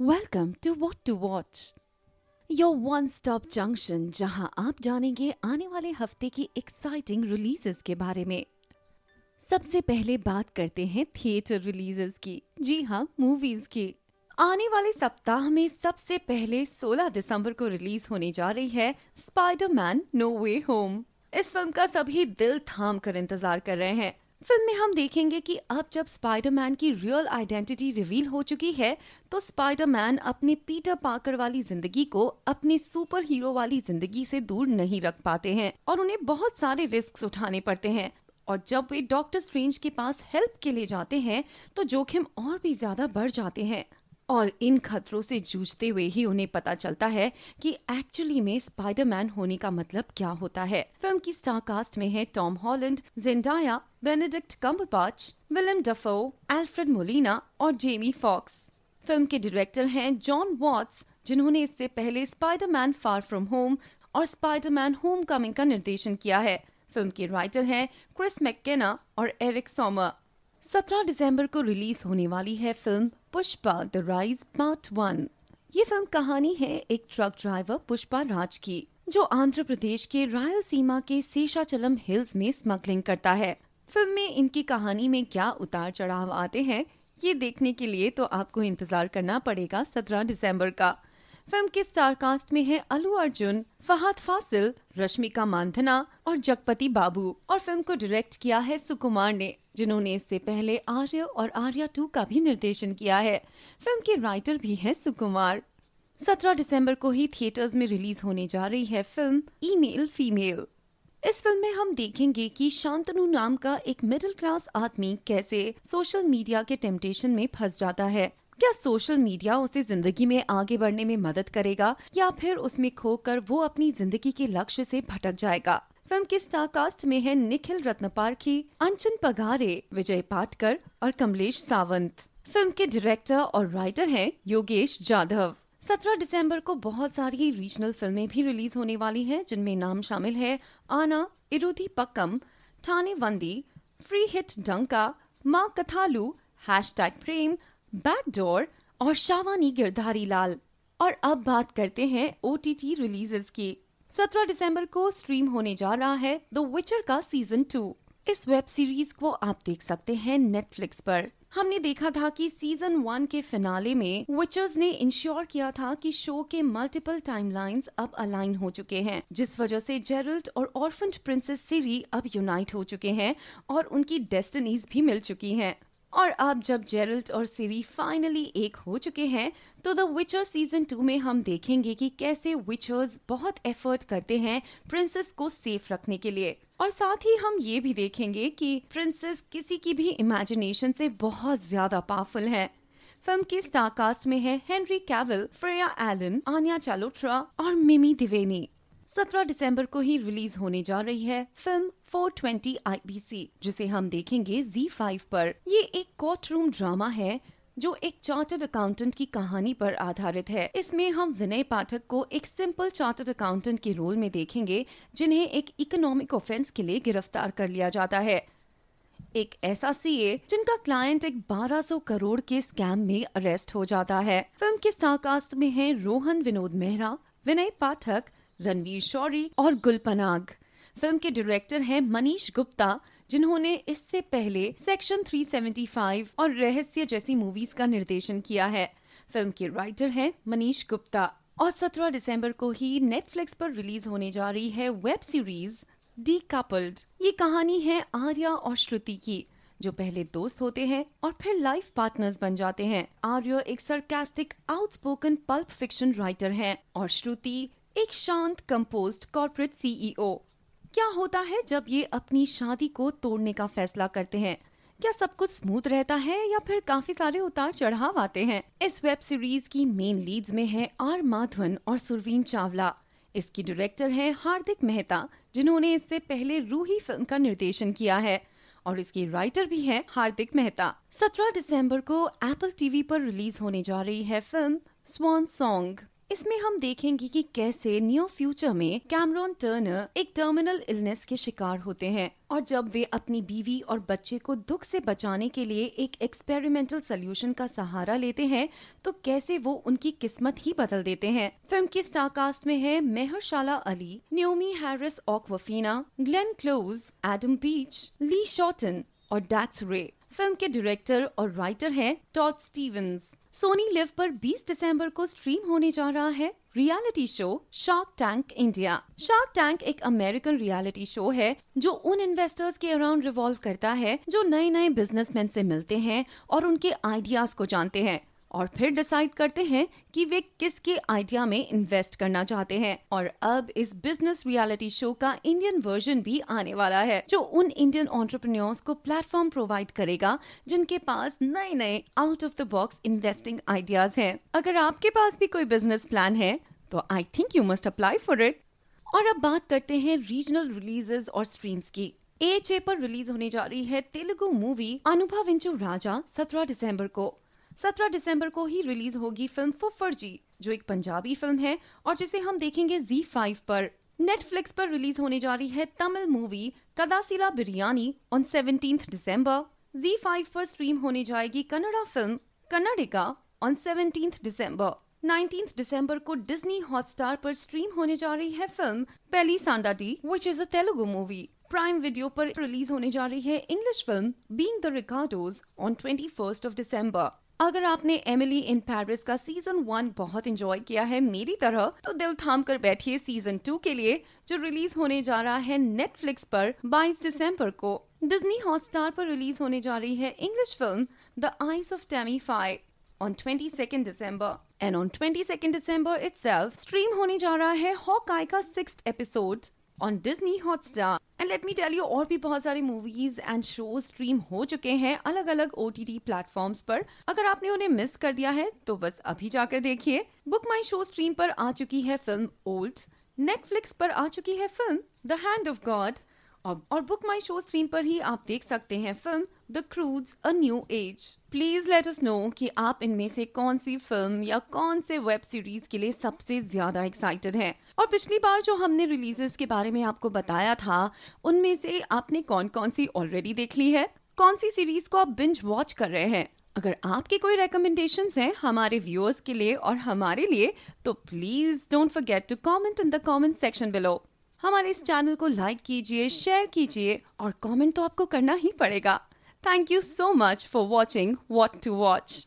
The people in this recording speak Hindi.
Welcome to what to watch your one stop junction जहाँ आप जानेंगे आने वाले हफ़्ते की एक्साइटिंग रिलीजेस के बारे में। सबसे पहले बात करते हैं थिएटर रिलीजेस की। जी हाँ मूवीज़ की। आने वाले सप्ताह में सबसे पहले 16 दिसंबर को रिलीज़ होने जा रही है स्पाइडरमैन नो वे होम इस फ़िल्म का सभी दिल थाम कर इंतज़ार कर रहे हैं। फ़िल्म में हम देखेंगे कि अब जब स्पाइडरमैन की रियल आइडेंटिटी रिवील हो चुकी है तो स्पाइडरमैन अपने पीटर पाकर वाली ज़िंदगी को अपने सुपर हीरो वाली ज़िंदगी से दूर नहीं रख पाते हैं और उन्हें बहुत सारे रिस्क उठाने पड़ते हैं। और जब वे डॉक्टर स्ट्रेंज के पास हेल्प के लिए जाते हैं तो जोखिम और भी ज़्यादा बढ़ जाते हैं। और इन खतरों से जूझते हुए ही उन्हें पता चलता है कि एक्चुअली में स्पाइडरमैन होने का मतलब क्या होता है। फ़िल्म की स्टार कास्ट में है Tom Holland, Zendaya, Benedict Cumberbatch, Willem Dafoe Alfred Molina और जेमी फॉक्स। फ़िल्म के डायरेक्टर हैं जॉन वॉट्स, जिन्होंने इससे पहले स्पाइडरमैन फार फ्रॉम होम और स्पाइडरमैन होम कमिंग का निर्देशन किया है। फ़िल्म के राइटर हैं क्रिस मैकेना और एरिक सोमर। 17 दिसंबर को रिलीज़ होने वाली है film Pushpa the rise part one ये फ़िल्म कहानी है एक ट्रक ड्राइवर पुष्पा राज की, जो आंध्र प्रदेश के रायल सीमा के शेषाचलम हिल्स में स्मगलिंग करता है। फ़िल्म में इनकी कहानी में क्या उतार चढ़ाव आते हैं, ये देखने के लिए तो आपको इंतज़ार करना पड़ेगा 17 दिसंबर का। फ़िल्म के स्टार कास्ट में है अलू अर्जुन, फहद फासिल, रश्मिका मानधना और जगपति बाबू। और फ़िल्म को डायरेक्ट किया है सुकुमार ने, जिन्होंने इससे पहले आर्य और आर्या टू का भी निर्देशन किया है। फ़िल्म के राइटर भी हैं सुकुमार। 17 दिसंबर को ही थिएटर्स में रिलीज़ होने जा रही है फ़िल्म ईमेल फीमेल इस फ़िल्म में हम देखेंगे कि शांतनु नाम का एक मिडिल क्लास आदमी कैसे सोशल मीडिया के टेम्पटेशन में फंस जाता है। क्या सोशल मीडिया उसे ज़िंदगी में आगे बढ़ने में मदद करेगा, या फिर उसमें खोकर वो अपनी ज़िंदगी के लक्ष्य से भटक जाएगा? फ़िल्म के स्टार कास्ट में है निखिल रत्न रत्नपारखी, अंचन पगारे, विजय पाटकर और कमलेश सावंत। फ़िल्म के डायरेक्टर और राइटर हैं योगेश जाधव। 17 दिसंबर को बहुत सारी रीजनल फ़िल्में भी रिलीज़ होने वाली हैं, जिनमें नाम शामिल है आना इरुधि पक्कम ठाने वंदी free hit Danka, Maa Kathalu hashtag Prem backdoor और शावानी गिरधारी लाल। और अब बात करते हैं ओ टी टी रिलीजेस की। 17 दिसंबर को स्ट्रीम होने जा रहा है द विचर का सीज़न टू इस वेब सीरीज़ को आप देख सकते हैं नेटफ्लिक्स पर। हमने देखा था कि सीज़न वन के फिनाले में विचर्स ने इंश्योर किया था कि शो के मल्टीपल टाइमलाइंस अब अलाइन हो चुके हैं, जिस वजह से जेरल्ड और ऑर्फेंट प्रिंसेस सीरी अब यूनाइट हो चुके हैं और उनकी डेस्टिनीज भी मिल चुकी हैं। और अब जब जेरल्ट और सीरी फाइनली एक हो चुके हैं तो द विचर सीज़न टू में हम देखेंगे कि कैसे विचर्स बहुत एफर्ट करते हैं प्रिंसेस को सेफ़ रखने के लिए। और साथ ही हम ये भी देखेंगे कि प्रिंसेस किसी की भी इमेजिनेशन से बहुत ज़्यादा पावरफुल है। फ़िल्म के स्टार कास्ट में है Henry Cavill Freya Allan Anya Chalotra और मिमी दिवेनी 17 दिसंबर को ही रिलीज़ होने जा रही है फ़िल्म 420 IBC जिसे हम देखेंगे Z5 पर, ये एक कोर्ट रूम ड्रामा है, जो एक चार्टर्ड अकाउंटेंट की कहानी पर आधारित है। इसमें हम विनय पाठक को एक सिंपल चार्टर्ड अकाउंटेंट के रोल में देखेंगे, जिन्हें एक इकोनॉमिक ऑफेंस के लिए गिरफ़्तार कर लिया जाता है। एक ऐसा सीए जिनका क्लाइंट एक 1200 करोड़ के स्कैम में अरेस्ट हो जाता है। फ़िल्म के स्टार कास्ट में है रोहन विनोद मेहरा, विनय पाठक, रणवीर शौरी और गुलपनाग। फ़िल्म के डायरेक्टर हैं मनीष गुप्ता, जिन्होंने इससे पहले सेक्शन 375 और रहस्य जैसी मूवीज़ का निर्देशन किया है। फ़िल्म के राइटर हैं मनीष गुप्ता। और 17 दिसंबर को ही नेटफ्लिक्स पर रिलीज़ होने जा रही है वेब सीरीज़ डी कपल्ड ये कहानी है आर्या और श्रुति की, जो पहले दोस्त होते हैं और फिर लाइफ पार्टनर्स बन जाते हैं। आर्य एक sarcastic outspoken pulp fiction writer हैं और श्रुति एक शांत कंपोस्ट कॉर्पोरेट सीईओ क्या होता है जब ये अपनी शादी को तोड़ने का फैसला करते हैं? क्या सब कुछ स्मूथ रहता है या फिर काफ़ी सारे उतार चढ़ाव आते हैं? इस वेब सीरीज़ की मेन लीड्स में है आर माधवन और सुरवीन चावला। इसकी डायरेक्टर है हार्दिक मेहता, जिन्होंने इससे पहले रूही फ़िल्म का निर्देशन किया है। और इसकी राइटर भी है हार्दिक मेहता। 17 दिसंबर को एप्पल टीवी पर रिलीज़ होने जा रही है फ़िल्म स्वान सॉन्ग इसमें हम देखेंगे कि कैसे नियर फ्यूचर में कैमरॉन टर्नर एक टर्मिनल इलनेस के शिकार होते हैं और जब वे अपनी बीवी और बच्चे को दुख से बचाने के लिए एक एक्सपेरिमेंटल सोल्यूशन का सहारा लेते हैं तो कैसे वो उनकी किस्मत ही बदल देते हैं। फ़िल्म की स्टार कास्ट में है Mahershala Ali Naomie Harris Awkwafina Glenn Close Adam Beach Lee Shorten और डैक्स रे फ़िल्म के डायरेक्टर और राइटर हैं टॉड स्टीवंस सोनी लिव पर 20 दिसंबर को स्ट्रीम होने जा रहा है reality show Shark Tank India. Shark Tank एक अमेरिकन रियलिटी शो है, जो उन इन्वेस्टर्स के अराउंड रिवॉल्व करता है, जो नए नए बिजनेसमैन से मिलते हैं और उनके आइडियाज़ को जानते हैं। और फिर डिसाइड करते हैं कि वे किसके आइडिया में इन्वेस्ट करना चाहते हैं। और अब इस बिज़नेस रियलिटी शो का इंडियन वर्जन भी आने वाला है, जो उन इंडियन ऑन्टरप्रन्योर्स को प्लेटफॉर्म प्रोवाइड करेगा, जिनके पास नए नए out of the box investing ideas हैं। अगर आपके पास भी कोई बिज़नेस प्लान है तो I think you must apply for it और अब बात करते हैं रीजनल रिलीजेस और स्ट्रीम्स की। एच पर रिलीज़ होने जा रही है तेलुगु मूवी अनुभव इंचु राजा 17 दिसंबर को। 17 दिसंबर को ही रिलीज़ होगी फ़िल्म फुफर जी जो एक पंजाबी फ़िल्म है और जिसे हम देखेंगे जी फाइव पर। नेटफ्लिक्स पर रिलीज़ होने जा रही है Tamil movie Kadaseela Biryani on seventeen December Zee five पर स्ट्रीम होने जाएगी Kannada film Kannadiga on seventeen December 19th दिसंबर को डिज्नी हॉटस्टार पर स्ट्रीम होने जा रही है film Pelli Sandadi which is a Telugu movie Prime video पर रिलीज़ होने जा रही है English film being the Ricardos on 21st of December अगर आपने एमिली इन पेरिस का सीज़न वन बहुत इंजॉय किया है मेरी तरह तो दिल थाम कर बैठिए सीज़न टू के लिए जो रिलीज़ होने जा रहा है नेटफ्लिक्स पर 22 दिसंबर को डिज्नी हॉटस्टार पर रिलीज़ होने जा रही है English film the eyes of Tammy five on Faye on 22nd December. And on 22nd December itself, stream होने जा रहा है हॉकाई का six episode on Disney Hotstar and let me tell you और भी बहुत सारी मूवीज़ एंड शो स्ट्रीम हो चुके हैं अलग अलग ओ टी टी प्लेटफॉर्म पर। अगर आपने उन्हें मिस कर दिया है तो बस अभी जाकर देखिए। बुक माई शो स्ट्रीम पर आ चुकी है फ़िल्म ओल्ड नेटफ्लिक्स पर आ चुकी है film the hand of God और बुक माई शो स्ट्रीम पर ही आप देख सकते हैं film the Croods a new age please let us know कि आप इनमें से कौन सी फ़िल्म या कौन से वेब सीरीज़ के लिए सबसे ज़्यादा एक्साइटेड हैं। और पिछली बार जो हमने रिलीजेस के बारे में आपको बताया था, उनमें से आपने कौन कौन सी ऑलरेडी देख ली है? कौन सी सीरीज़ को आप बिंज वॉच कर रहे हैं? अगर आपके कोई रिकमेंडेशन हैं हमारे व्यूअर्स के लिए और हमारे लिए तो please don't forget to comment in the comment section below हमारे इस चैनल को लाइक कीजिए शेयर कीजिए और कमेंट तो आपको करना ही पड़ेगा। Thank you so much for watching What to Watch.